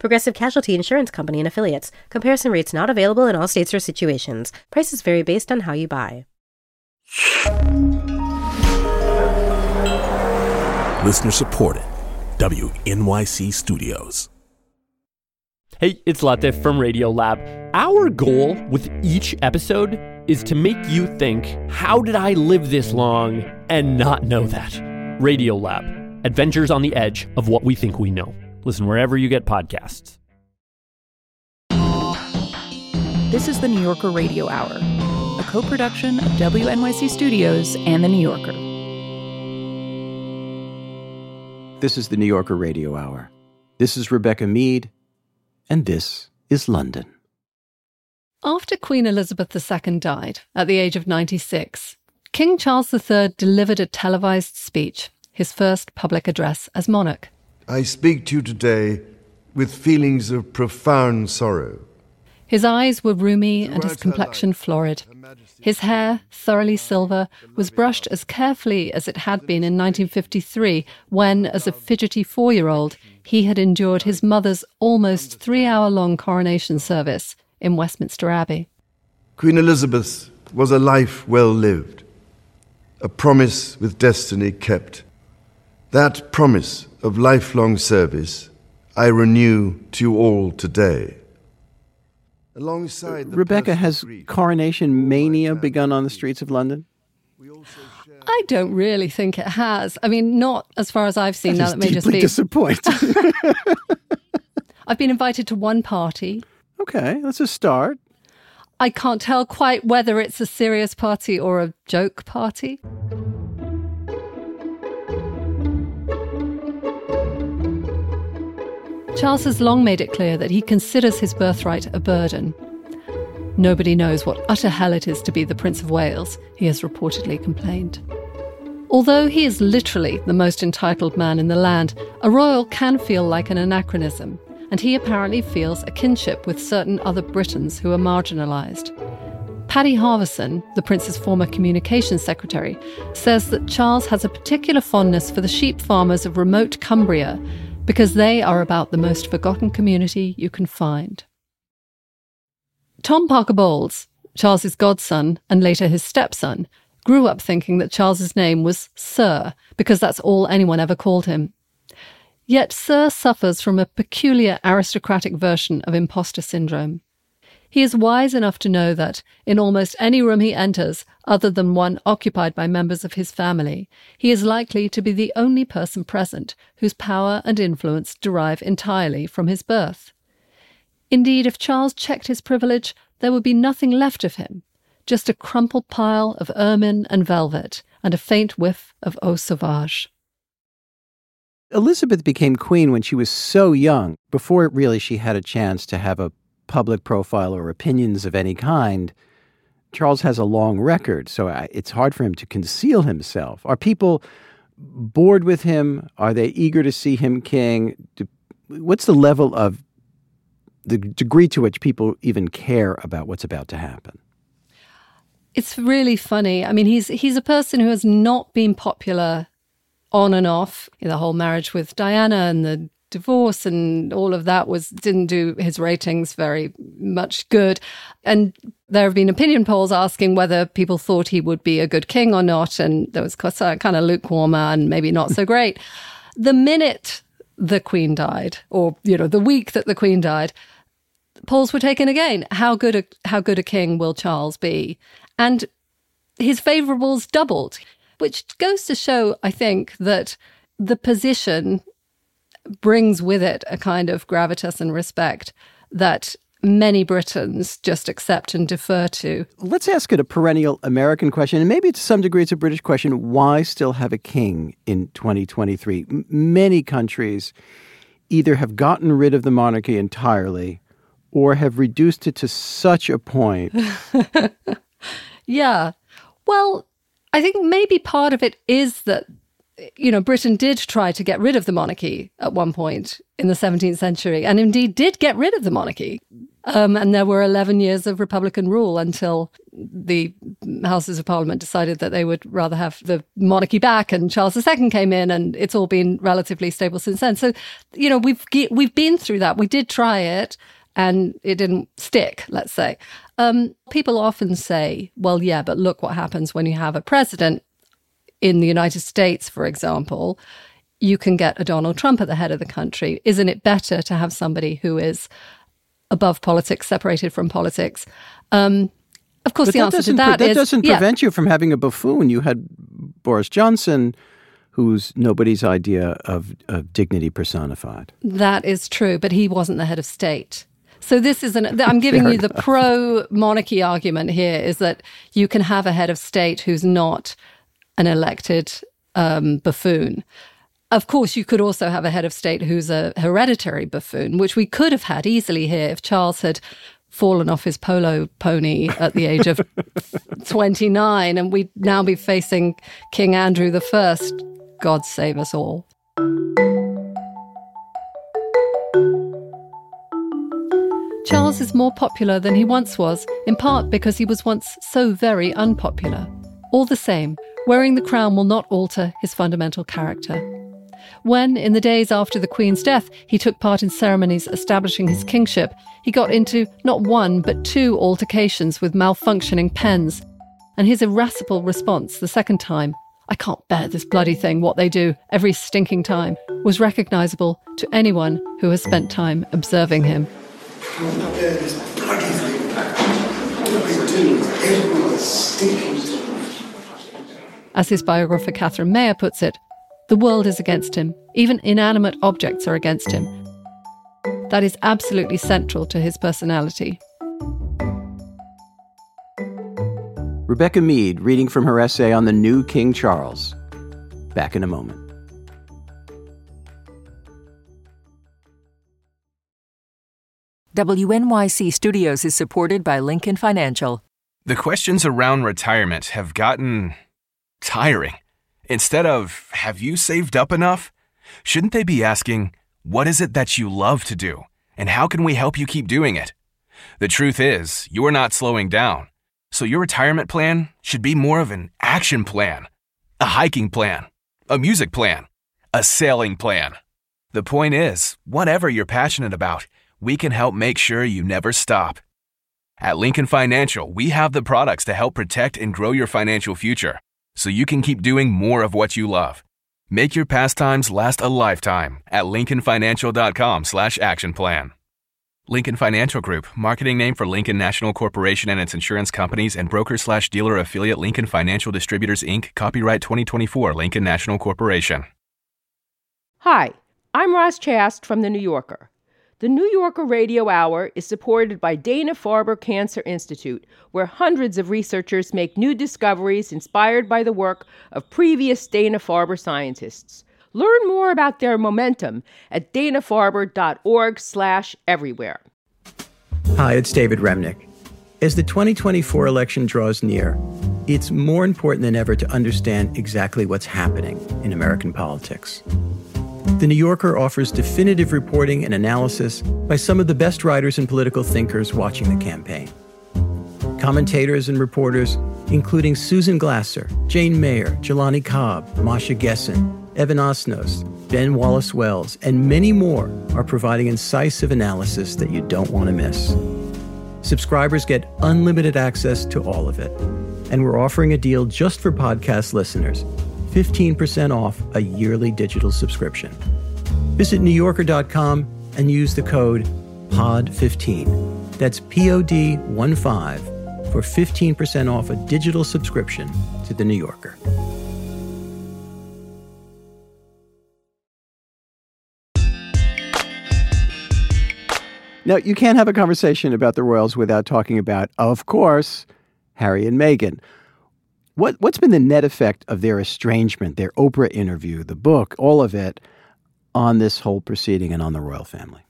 Progressive Casualty Insurance Company and affiliates. Comparison rates not available in all states or situations. Prices vary based on how you buy. Listener supported. WNYC Studios. Hey, it's Latif from Radiolab. Our goal with each episode is to make you think, how did I live this long and not know that? Radiolab, adventures on the edge of what we think we know. Listen wherever you get podcasts. This is the New Yorker Radio Hour, a co production of WNYC Studios and The New Yorker. This is the New Yorker Radio Hour. This is Rebecca Mead, and this is London. After Queen Elizabeth II died at the age of 96, King Charles III delivered a televised speech, his first public address as monarch. I speak to you today with feelings of profound sorrow. His eyes were rheumy and his complexion florid. His hair, thoroughly silver, was brushed as carefully as it had been in 1953 when, as a fidgety four year old, he had endured his mother's almost three hour long coronation service in Westminster Abbey. Queen Elizabeth was a life well lived, a promise with destiny kept. That promise of lifelong service I renew to you all today. Alongside the Rebecca, has coronation mania begun on the streets of London? I don't really think it has. I mean, not as far as I've seen. That now, that may just be disappointing. I've been invited to one party. Okay, that's a start. I can't tell quite whether it's a serious party or a joke party. Charles has long made it clear that he considers his birthright a burden. Nobody knows what utter hell it is to be the Prince of Wales, he has reportedly complained. Although he is literally the most entitled man in the land, a royal can feel like an anachronism, and he apparently feels a kinship with certain other Britons who are marginalised. Paddy Harverson, the Prince's former communications secretary, says that Charles has a particular fondness for the sheep farmers of remote Cumbria because they are about the most forgotten community you can find. Tom Parker Bowles, Charles's godson and later his stepson, grew up thinking that Charles's name was Sir because that's all anyone ever called him. Yet Sir suffers from a peculiar aristocratic version of imposter syndrome. He is wise enough to know that, in almost any room he enters, other than one occupied by members of his family, he is likely to be the only person present whose power and influence derive entirely from his birth. Indeed, if Charles checked his privilege, there would be nothing left of him, just a crumpled pile of ermine and velvet, and a faint whiff of eau sauvage. Elizabeth became queen when she was so young, before really she had a chance to have a public profile or opinions of any kind, Charles has a long record, so it's hard for him to conceal himself. Are people bored with him? Are they eager to see him king? Do, what's the level of the degree to which people even care about what's about to happen? It's really funny. I mean, he's he's a person who has not been popular on and off. The whole marriage with Diana and the divorce and all of that was didn't do his ratings very much good. And there have been opinion polls asking whether people thought he would be a good king or not. And there was kind of lukewarm and maybe not so great. The minute the queen died or you know the week that the queen died polls were taken again. How good a how good a king will charles be? And his favorables doubled which goes to show i think that the position brings with it a kind of gravitas and respect that many Britons just accept and defer to. Let's ask it a perennial American question, and maybe to some degree it's a British question. Why still have a king in 2023? M- many countries either have gotten rid of the monarchy entirely or have reduced it to such a point Yeah. Well, I think maybe part of it is that, you know, Britain did try to get rid of the monarchy at one point in the 17th century, and indeed did get rid of the monarchy. Um, and there were 11 years of Republican rule until the Houses of Parliament decided that they would rather have the monarchy back, and Charles II came in, and it's all been relatively stable since then. So, you know, we've we've been through that. We did try it, and it didn't stick. Let's say. Um, people often say, "Well, yeah, but look what happens when you have a president in the United States, for example." You can get a Donald Trump at the head of the country. Isn't it better to have somebody who is above politics, separated from politics. Um, of course, but the that answer to that that is, doesn't yeah. prevent you from having a buffoon. You had Boris Johnson, who's nobody's idea of, of dignity personified. That is true, but he wasn't the head of state. So this is an. I'm giving you the pro monarchy argument here is that you can have a head of state who's not an elected um, buffoon. Of course, you could also have a head of state who's a hereditary buffoon, which we could have had easily here if Charles had fallen off his polo pony at the age of 29 and we'd now be facing King Andrew I. God save us all. Charles is more popular than he once was, in part because he was once so very unpopular. All the same, wearing the crown will not alter his fundamental character. When, in the days after the Queen's death, he took part in ceremonies establishing his kingship, he got into not one but two altercations with malfunctioning pens. And his irascible response the second time, I can't bear this bloody thing, what they do, every stinking time, was recognisable to anyone who has spent time observing him. As his biographer Catherine Mayer puts it, the world is against him. Even inanimate objects are against him. That is absolutely central to his personality. Rebecca Mead reading from her essay on the new King Charles. Back in a moment. WNYC Studios is supported by Lincoln Financial. The questions around retirement have gotten tiring. Instead of, have you saved up enough? Shouldn't they be asking, what is it that you love to do? And how can we help you keep doing it? The truth is, you're not slowing down. So your retirement plan should be more of an action plan, a hiking plan, a music plan, a sailing plan. The point is, whatever you're passionate about, we can help make sure you never stop. At Lincoln Financial, we have the products to help protect and grow your financial future so you can keep doing more of what you love. Make your pastimes last a lifetime at lincolnfinancial.com slash action plan. Lincoln Financial Group, marketing name for Lincoln National Corporation and its insurance companies and broker slash dealer affiliate Lincoln Financial Distributors Inc., copyright 2024 Lincoln National Corporation. Hi, I'm Roz Chast from The New Yorker. The New Yorker Radio Hour is supported by Dana Farber Cancer Institute, where hundreds of researchers make new discoveries inspired by the work of previous Dana Farber scientists. Learn more about their momentum at danafarber.org/everywhere. Hi, it's David Remnick. As the 2024 election draws near, it's more important than ever to understand exactly what's happening in American politics. The New Yorker offers definitive reporting and analysis by some of the best writers and political thinkers watching the campaign. Commentators and reporters, including Susan Glasser, Jane Mayer, Jelani Cobb, Masha Gessen, Evan Osnos, Ben Wallace Wells, and many more are providing incisive analysis that you don't want to miss. Subscribers get unlimited access to all of it. And we're offering a deal just for podcast listeners 15% off a yearly digital subscription. Visit NewYorker.com and use the code POD15. That's P O D 1 5 for 15% off a digital subscription to The New Yorker. Now, you can't have a conversation about the royals without talking about, of course, Harry and Meghan. What, what's been the net effect of their estrangement, their Oprah interview, the book, all of it on this whole proceeding and on the royal family?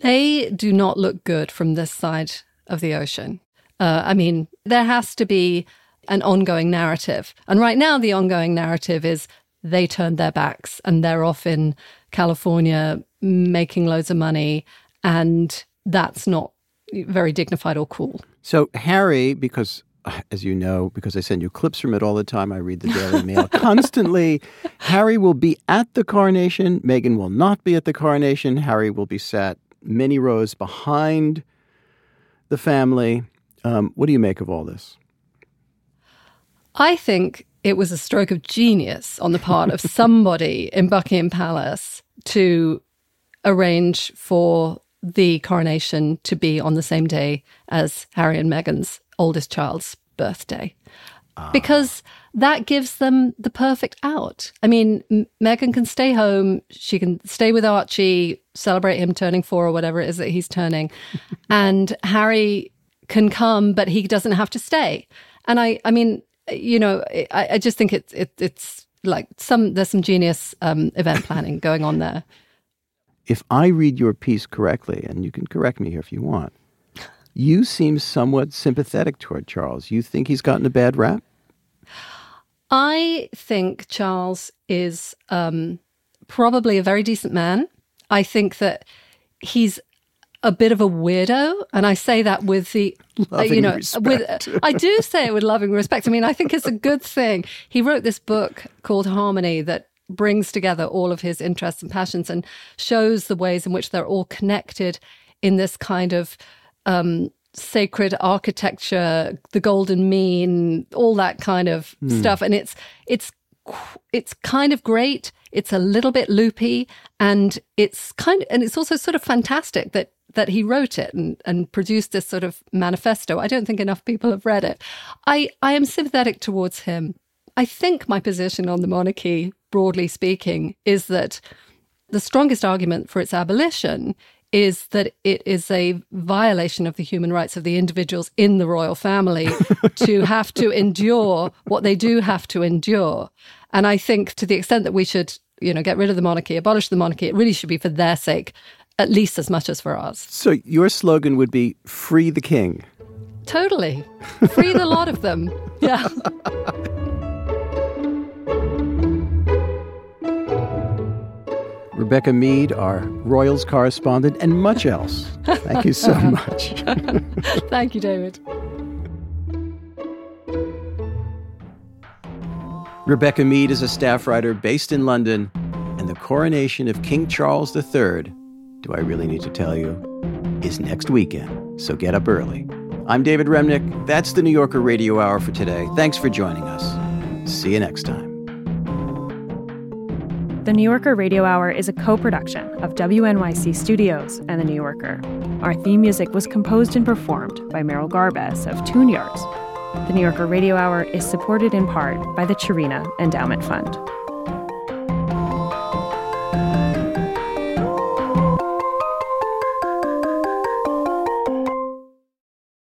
They do not look good from this side of the ocean. Uh, I mean, there has to be an ongoing narrative. And right now, the ongoing narrative is they turned their backs and they're off in California making loads of money. And that's not very dignified or cool. So, Harry, because as you know, because I send you clips from it all the time, I read the Daily Mail constantly. Harry will be at the coronation. Meghan will not be at the coronation. Harry will be sat many rows behind the family. Um, what do you make of all this? I think it was a stroke of genius on the part of somebody in Buckingham Palace to arrange for the coronation to be on the same day as Harry and Meghan's oldest child's birthday. Uh. Because that gives them the perfect out. I mean, M- Meghan can stay home. She can stay with Archie, celebrate him turning four or whatever it is that he's turning. and Harry can come, but he doesn't have to stay. And I, I mean, you know, I, I just think it's it, it's like some there's some genius um, event planning going on there. If I read your piece correctly, and you can correct me here if you want, you seem somewhat sympathetic toward Charles. You think he's gotten a bad rap? I think Charles is um, probably a very decent man. I think that he's a bit of a weirdo, and I say that with the uh, you know respect. with I do say it with loving respect. I mean, I think it's a good thing. He wrote this book called Harmony that brings together all of his interests and passions and shows the ways in which they're all connected in this kind of um, sacred architecture, the golden mean, all that kind of mm. stuff. And it's it's it's kind of great. It's a little bit loopy, and it's kind of, and it's also sort of fantastic that that he wrote it and, and produced this sort of manifesto. I don't think enough people have read it. I, I am sympathetic towards him. I think my position on the monarchy, broadly speaking, is that the strongest argument for its abolition is that it is a violation of the human rights of the individuals in the royal family to have to endure what they do have to endure. And I think to the extent that we should, you know, get rid of the monarchy, abolish the monarchy, it really should be for their sake, at least as much as for ours. So your slogan would be free the king. Totally. Free the lot of them. Yeah. Rebecca Mead, our Royals correspondent, and much else. Thank you so much. Thank you, David. Rebecca Mead is a staff writer based in London, and the coronation of King Charles III, do I really need to tell you, is next weekend, so get up early. I'm David Remnick. That's the New Yorker Radio Hour for today. Thanks for joining us. See you next time. The New Yorker Radio Hour is a co production of WNYC Studios and The New Yorker. Our theme music was composed and performed by Merrill Garbus of Tune Yards. The New Yorker Radio Hour is supported in part by the Charina Endowment Fund.